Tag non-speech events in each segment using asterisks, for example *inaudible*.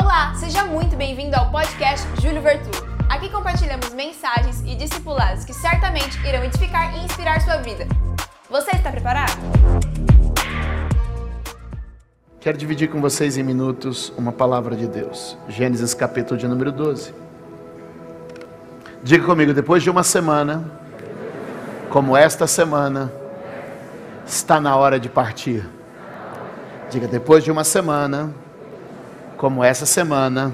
Olá, seja muito bem-vindo ao podcast Júlio Vertu. Aqui compartilhamos mensagens e discipulados que certamente irão edificar e inspirar sua vida. Você está preparado? Quero dividir com vocês em minutos uma palavra de Deus. Gênesis capítulo de número 12. Diga comigo, depois de uma semana, como esta semana, está na hora de partir. Diga, depois de uma semana, como essa semana,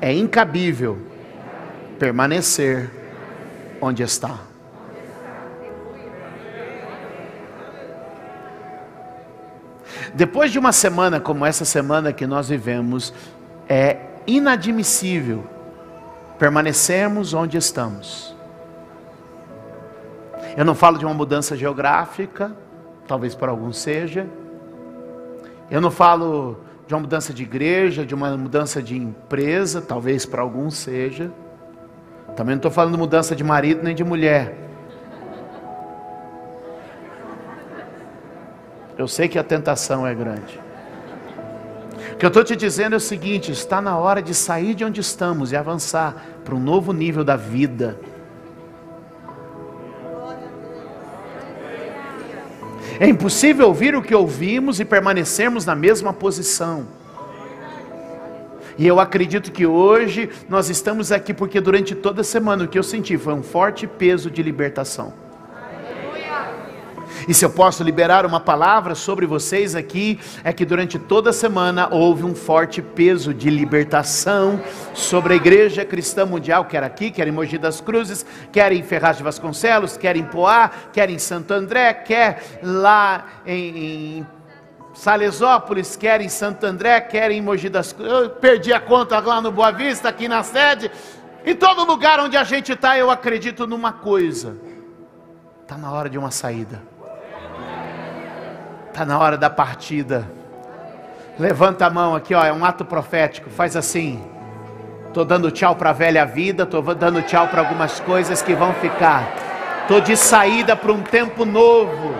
é incabível permanecer onde está. Depois de uma semana como essa semana que nós vivemos, é inadmissível permanecermos onde estamos. Eu não falo de uma mudança geográfica, talvez para alguns seja. Eu não falo de uma mudança de igreja, de uma mudança de empresa, talvez para alguns seja. Também não estou falando mudança de marido nem de mulher. Eu sei que a tentação é grande. O que eu estou te dizendo é o seguinte: está na hora de sair de onde estamos e avançar para um novo nível da vida. É impossível ouvir o que ouvimos e permanecermos na mesma posição. E eu acredito que hoje nós estamos aqui porque durante toda a semana o que eu senti foi um forte peso de libertação. E se eu posso liberar uma palavra sobre vocês aqui, é que durante toda a semana houve um forte peso de libertação sobre a Igreja Cristã Mundial, quer aqui, quer em Mogi das Cruzes, quer em Ferraz de Vasconcelos, quer em Poá, quer em Santo André, quer lá em, em Salesópolis, quer em Santo André, quer em Mogi das Cruzes. Eu perdi a conta lá no Boa Vista, aqui na sede. Em todo lugar onde a gente está, eu acredito numa coisa: está na hora de uma saída. Está na hora da partida. Levanta a mão aqui, ó, é um ato profético. Faz assim. Estou dando tchau para a velha vida, estou dando tchau para algumas coisas que vão ficar. Estou de saída para um tempo novo.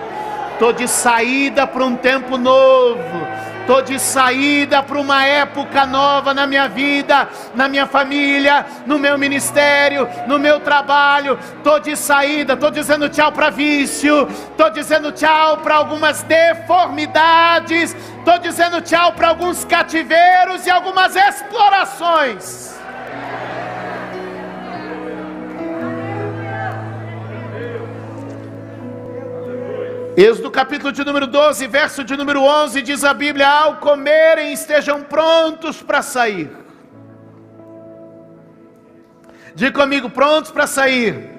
Estou de saída para um tempo novo estou de saída para uma época nova na minha vida, na minha família, no meu ministério, no meu trabalho. Estou de saída, estou dizendo tchau para vício, estou dizendo tchau para algumas deformidades, estou dizendo tchau para alguns cativeiros e algumas explorações. Êxodo capítulo de número 12, verso de número 11, diz a Bíblia: Ao comerem estejam prontos para sair. Diga comigo, prontos para sair.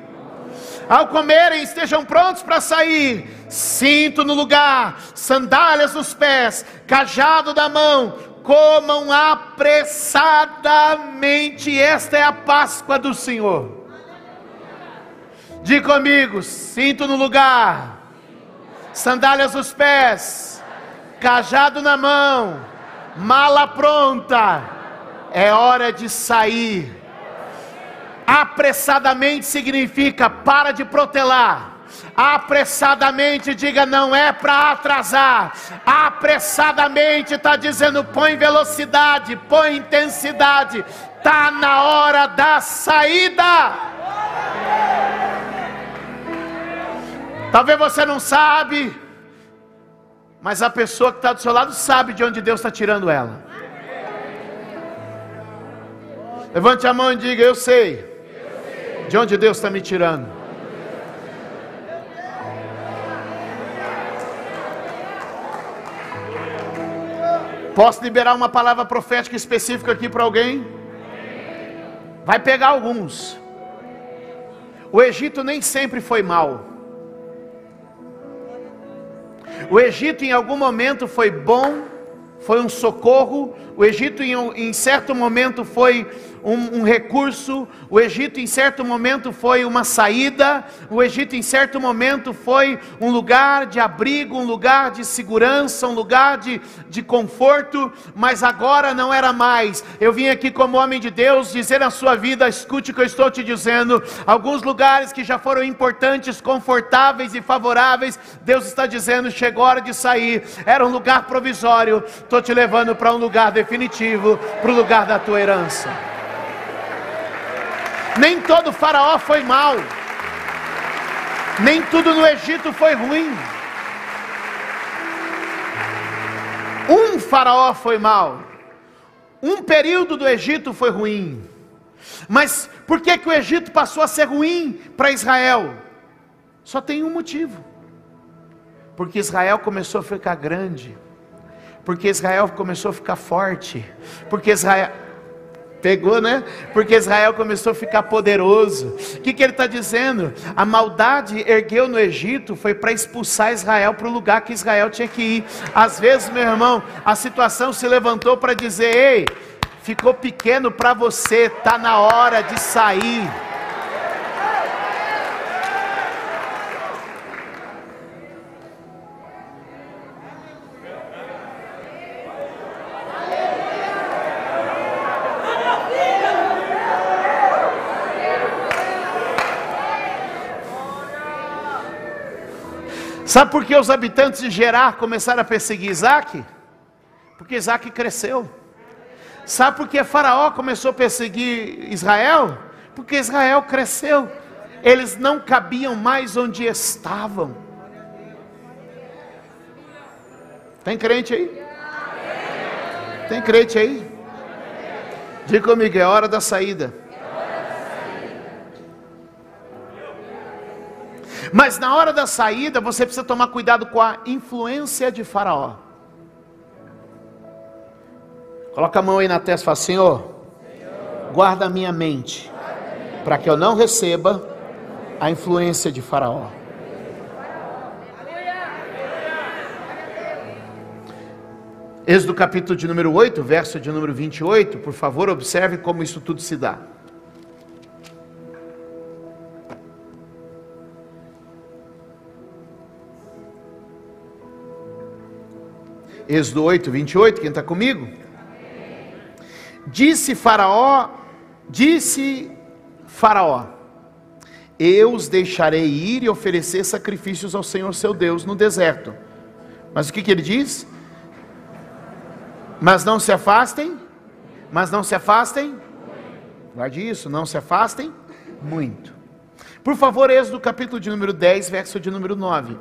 Ao comerem estejam prontos para sair. Cinto no lugar, sandálias nos pés, cajado da mão, comam apressadamente. Esta é a Páscoa do Senhor. Diga comigo, cinto no lugar sandálias nos pés, cajado na mão, mala pronta. É hora de sair. Apressadamente significa para de protelar. Apressadamente, diga não é para atrasar. Apressadamente está dizendo põe velocidade, põe intensidade. Tá na hora da saída. Talvez você não sabe, mas a pessoa que está do seu lado sabe de onde Deus está tirando ela. Levante a mão e diga: Eu sei de onde Deus está me tirando. Posso liberar uma palavra profética específica aqui para alguém? Vai pegar alguns. O Egito nem sempre foi mal. O Egito em algum momento foi bom, foi um socorro. O Egito em, em certo momento foi um, um, recurso, o Egito em certo momento foi uma saída, o Egito em certo momento foi um lugar de abrigo, um lugar de segurança, um lugar de, de conforto, mas agora não era mais. Eu vim aqui como homem de Deus dizer na sua vida: escute o que eu estou te dizendo. Alguns lugares que já foram importantes, confortáveis e favoráveis, Deus está dizendo: chegou a hora de sair. Era um lugar provisório, estou te levando para um lugar definitivo, para o lugar da tua herança. Nem todo faraó foi mal. Nem tudo no Egito foi ruim. Um faraó foi mal. Um período do Egito foi ruim. Mas por que, que o Egito passou a ser ruim para Israel? Só tem um motivo. Porque Israel começou a ficar grande. Porque Israel começou a ficar forte. Porque Israel Pegou, né? Porque Israel começou a ficar poderoso. O que, que ele está dizendo? A maldade ergueu no Egito foi para expulsar Israel para o lugar que Israel tinha que ir. Às vezes, meu irmão, a situação se levantou para dizer: ei, ficou pequeno para você, está na hora de sair. Sabe por que os habitantes de Gerar começaram a perseguir Isaac? Porque Isaac cresceu. Sabe por que Faraó começou a perseguir Israel? Porque Israel cresceu. Eles não cabiam mais onde estavam. Tem crente aí? Tem crente aí? Diga comigo, é hora da saída. Mas na hora da saída, você precisa tomar cuidado com a influência de Faraó. Coloca a mão aí na testa e fala: Senhor, guarda a minha mente, para que eu não receba a influência de Faraó. Êxodo capítulo de número 8, verso de número 28, por favor, observe como isso tudo se dá. Êxodo 8, 28, quem está comigo? Disse Faraó, disse Faraó, eu os deixarei ir e oferecer sacrifícios ao Senhor seu Deus no deserto. Mas o que, que ele diz? Mas não se afastem, mas não se afastem, guarde isso, não se afastem muito. Por favor, Êxodo capítulo de número 10, verso de número 9.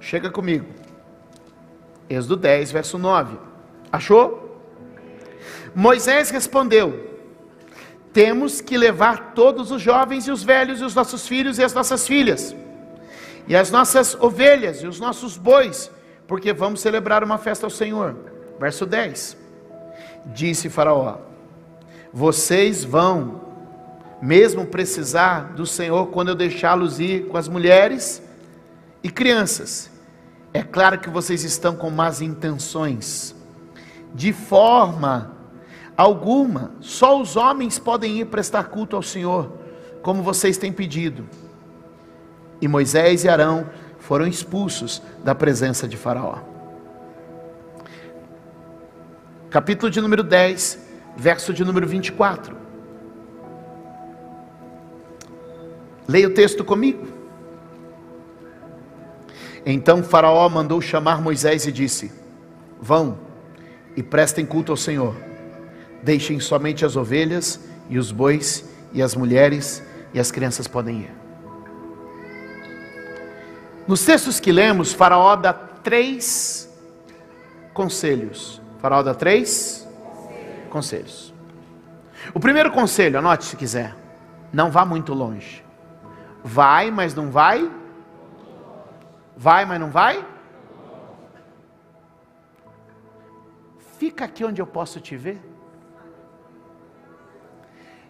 Chega comigo. Êxodo 10, verso 9. Achou? Moisés respondeu: Temos que levar todos os jovens e os velhos, e os nossos filhos e as nossas filhas, e as nossas ovelhas e os nossos bois, porque vamos celebrar uma festa ao Senhor. Verso 10. Disse Faraó: Vocês vão mesmo precisar do Senhor quando eu deixá-los ir com as mulheres e crianças é claro que vocês estão com más intenções. De forma alguma, só os homens podem ir prestar culto ao Senhor, como vocês têm pedido. E Moisés e Arão foram expulsos da presença de Faraó. Capítulo de número 10, verso de número 24. Leia o texto comigo. Então Faraó mandou chamar Moisés e disse: Vão e prestem culto ao Senhor. Deixem somente as ovelhas e os bois e as mulheres e as crianças podem ir. Nos textos que lemos, Faraó dá três conselhos. Faraó dá três conselhos. O primeiro conselho, anote se quiser, não vá muito longe. Vai, mas não vai Vai, mas não vai? Fica aqui onde eu posso te ver.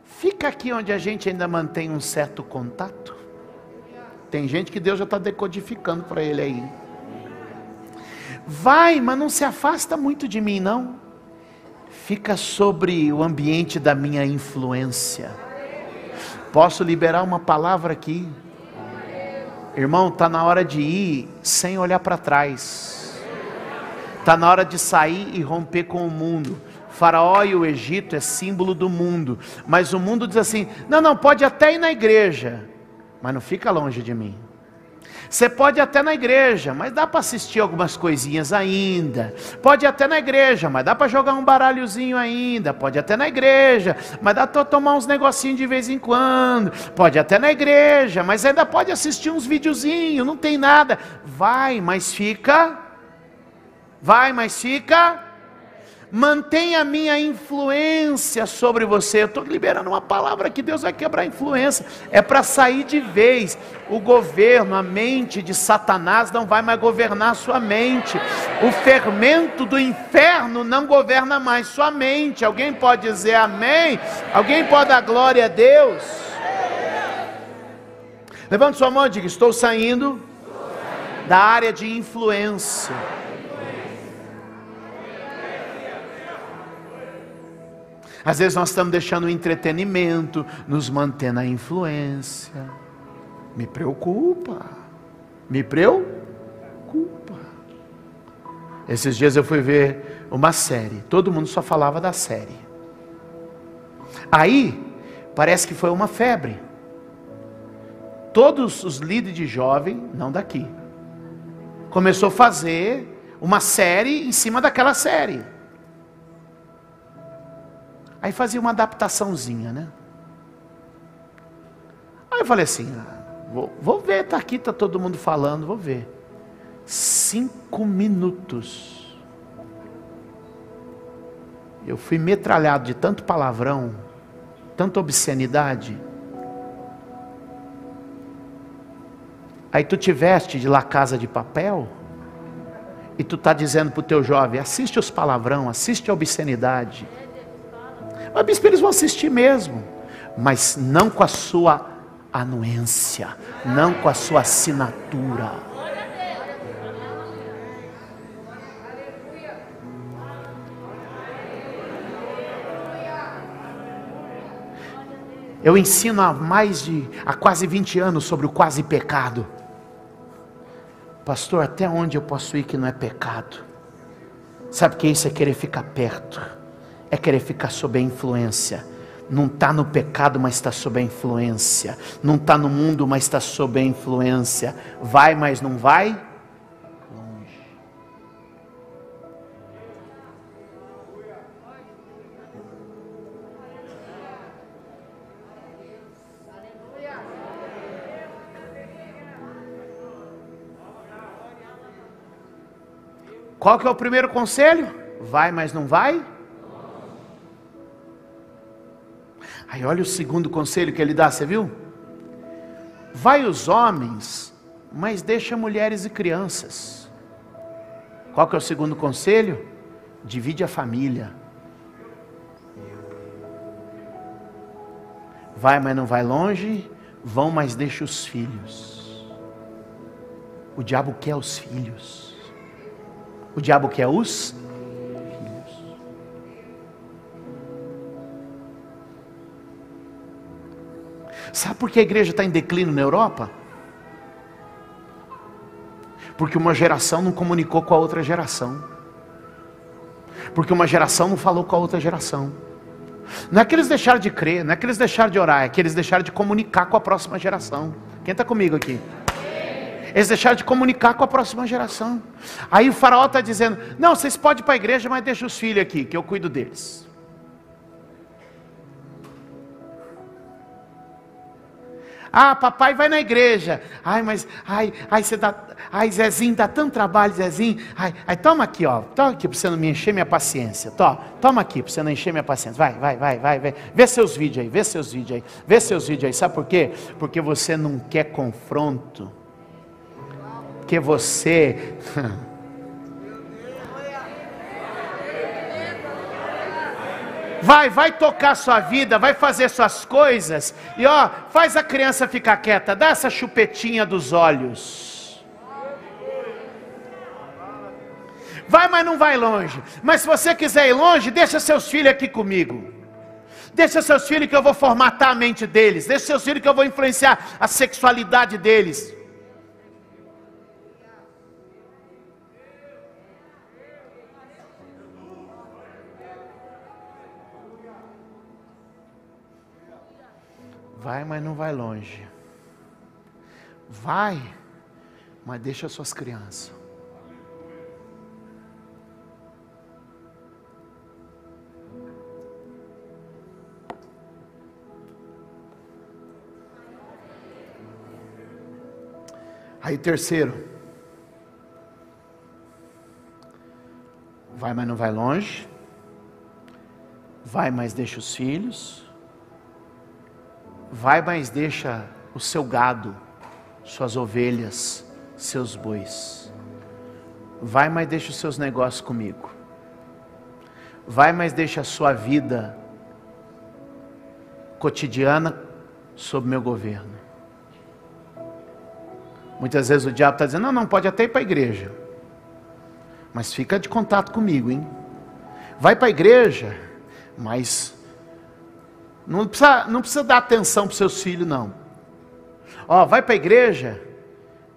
Fica aqui onde a gente ainda mantém um certo contato. Tem gente que Deus já está decodificando para ele aí. Vai, mas não se afasta muito de mim, não. fica sobre o ambiente da minha influência. Posso liberar uma palavra aqui? Irmão, está na hora de ir sem olhar para trás. Está na hora de sair e romper com o mundo. Faraó e o Egito é símbolo do mundo, mas o mundo diz assim: não, não, pode até ir na igreja, mas não fica longe de mim. Você pode até na igreja, mas dá para assistir algumas coisinhas ainda. Pode até na igreja, mas dá para jogar um baralhozinho ainda. Pode até na igreja, mas dá para tomar uns negocinhos de vez em quando. Pode até na igreja, mas ainda pode assistir uns videozinhos, não tem nada. Vai, mas fica. Vai, mas fica mantenha a minha influência sobre você. Eu estou liberando uma palavra que Deus vai quebrar a influência. É para sair de vez. O governo, a mente de Satanás não vai mais governar sua mente. O fermento do inferno não governa mais sua mente. Alguém pode dizer amém? Alguém pode dar glória a Deus? Levante sua mão e diga: Estou saindo da área de influência. Às vezes nós estamos deixando o entretenimento nos manter na influência. Me preocupa. Me preocupa. Esses dias eu fui ver uma série. Todo mundo só falava da série. Aí, parece que foi uma febre. Todos os líderes de jovem, não daqui, começou a fazer uma série em cima daquela série. Aí fazia uma adaptaçãozinha, né? Aí eu falei assim, ah, vou, vou ver, tá aqui, tá todo mundo falando, vou ver. Cinco minutos. Eu fui metralhado de tanto palavrão, tanta obscenidade. Aí tu te veste de La Casa de Papel e tu tá dizendo pro teu jovem, assiste os palavrão, assiste a obscenidade. Mas bispo, eles vão assistir mesmo, mas não com a sua anuência, não com a sua assinatura. Eu ensino há mais de, há quase 20 anos sobre o quase pecado. Pastor, até onde eu posso ir que não é pecado? Sabe que isso é querer ficar perto é querer ficar sob a influência. Não está no pecado, mas está sob a influência. Não está no mundo, mas está sob a influência. Vai, mas não vai longe. Qual que é o primeiro conselho? Vai, mas não vai? Aí olha o segundo conselho que ele dá, você viu? Vai os homens, mas deixa mulheres e crianças. Qual que é o segundo conselho? Divide a família. Vai, mas não vai longe. Vão, mas deixa os filhos. O diabo quer os filhos. O diabo quer os Sabe por que a igreja está em declínio na Europa? Porque uma geração não comunicou com a outra geração. Porque uma geração não falou com a outra geração. Não é que eles deixaram de crer, não é que eles deixaram de orar, é que eles deixaram de comunicar com a próxima geração. Quem está comigo aqui? Eles deixaram de comunicar com a próxima geração. Aí o faraó está dizendo: Não, vocês podem ir para a igreja, mas deixa os filhos aqui, que eu cuido deles. Ah, papai vai na igreja. Ai, mas, ai, ai, você dá, ai, Zezinho, dá tanto trabalho, Zezinho. Ai, ai, toma aqui, ó. Toma aqui para você não me encher minha paciência. Toma, toma aqui para você não encher minha paciência. Vai, vai, vai, vai, vai. Vê seus vídeos aí, vê seus vídeos aí. Vê seus vídeos aí. Sabe por quê? Porque você não quer confronto. Porque você *laughs* Vai, vai tocar sua vida, vai fazer suas coisas. E ó, faz a criança ficar quieta, dá essa chupetinha dos olhos. Vai, mas não vai longe. Mas se você quiser ir longe, deixa seus filhos aqui comigo. Deixa seus filhos que eu vou formatar a mente deles. Deixa seus filhos que eu vou influenciar a sexualidade deles. Vai, mas não vai longe. Vai, mas deixa suas crianças. Aí terceiro, vai, mas não vai longe. Vai, mas deixa os filhos. Vai, mas deixa o seu gado, suas ovelhas, seus bois. Vai, mas deixa os seus negócios comigo. Vai, mas deixa a sua vida cotidiana sob meu governo. Muitas vezes o diabo está dizendo: não, não, pode até ir para a igreja, mas fica de contato comigo, hein? Vai para a igreja, mas não precisa, não precisa dar atenção para os seus filhos, não. Ó, vai para a igreja,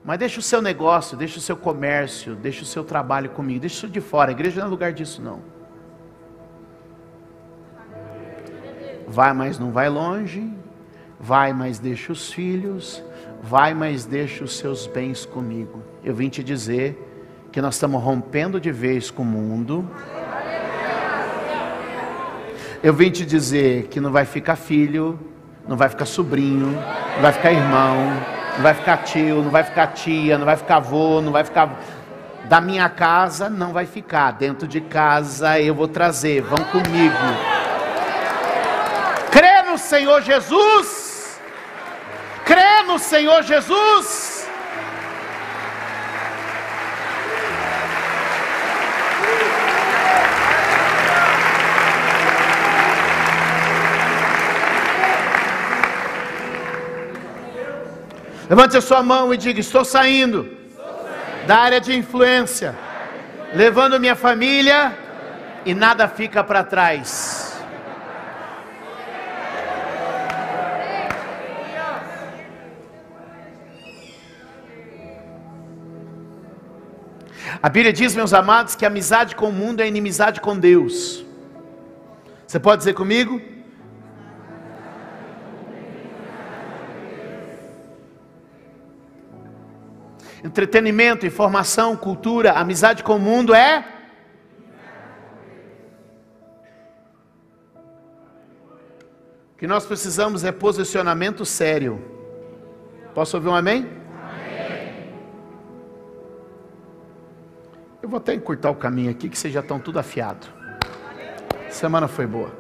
mas deixa o seu negócio, deixa o seu comércio, deixa o seu trabalho comigo, deixa isso de fora. A igreja não é lugar disso, não. Vai, mas não vai longe. Vai, mas deixa os filhos. Vai, mas deixa os seus bens comigo. Eu vim te dizer que nós estamos rompendo de vez com o mundo. Eu vim te dizer que não vai ficar filho, não vai ficar sobrinho, não vai ficar irmão, não vai ficar tio, não vai ficar tia, não vai ficar avô, não vai ficar. Da minha casa não vai ficar, dentro de casa eu vou trazer, vão comigo. Crê no Senhor Jesus, crê no Senhor Jesus. Levante a sua mão e diga: Estou saindo, da área de influência, levando minha família e nada fica para trás. A Bíblia diz, meus amados, que amizade com o mundo é inimizade com Deus. Você pode dizer comigo? Entretenimento, informação, cultura, amizade com o mundo é. O que nós precisamos é posicionamento sério. Posso ouvir um amém? amém? Eu vou até encurtar o caminho aqui, que vocês já estão tudo afiado. Semana foi boa.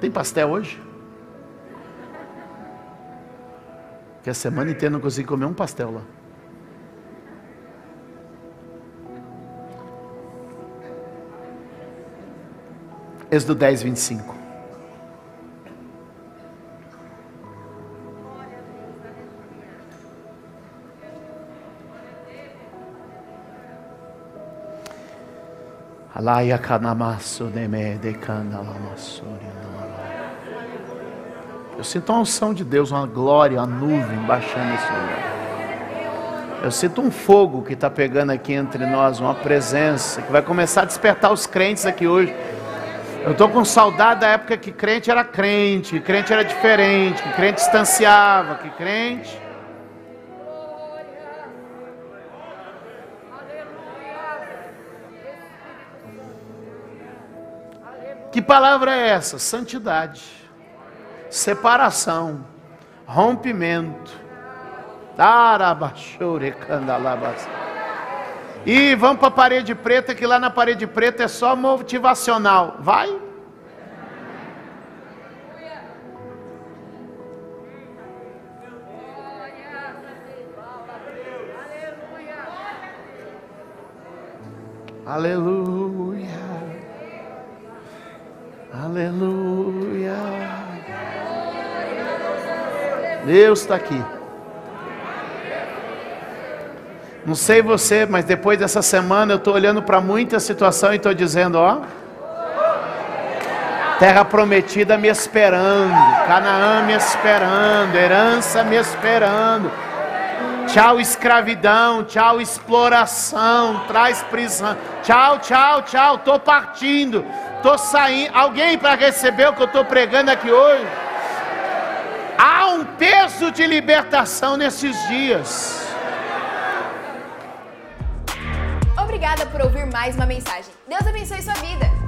Tem pastel hoje? Que a semana inteira não consegui comer um pastel lá. Êxodo 10, 25. Alaya kanamasu neme de kanalamassuri. Eu sinto uma unção de Deus, uma glória, uma nuvem baixando esse lugar. Eu sinto um fogo que está pegando aqui entre nós, uma presença que vai começar a despertar os crentes aqui hoje. Eu estou com saudade da época que crente era crente, que crente era diferente, que crente distanciava, que crente. Que palavra é essa? Santidade separação, rompimento. E vamos para a parede preta, que lá na parede preta é só motivacional. Vai. Aleluia. Aleluia. Deus está aqui. Não sei você, mas depois dessa semana eu estou olhando para muita situação e estou dizendo: ó, terra prometida me esperando, Canaã me esperando, herança me esperando. Tchau, escravidão, tchau, exploração, traz prisão. Tchau, tchau, tchau, estou partindo, estou saindo. Alguém para receber o que eu estou pregando aqui hoje? Há um peso de libertação nesses dias. Obrigada por ouvir mais uma mensagem. Deus abençoe sua vida.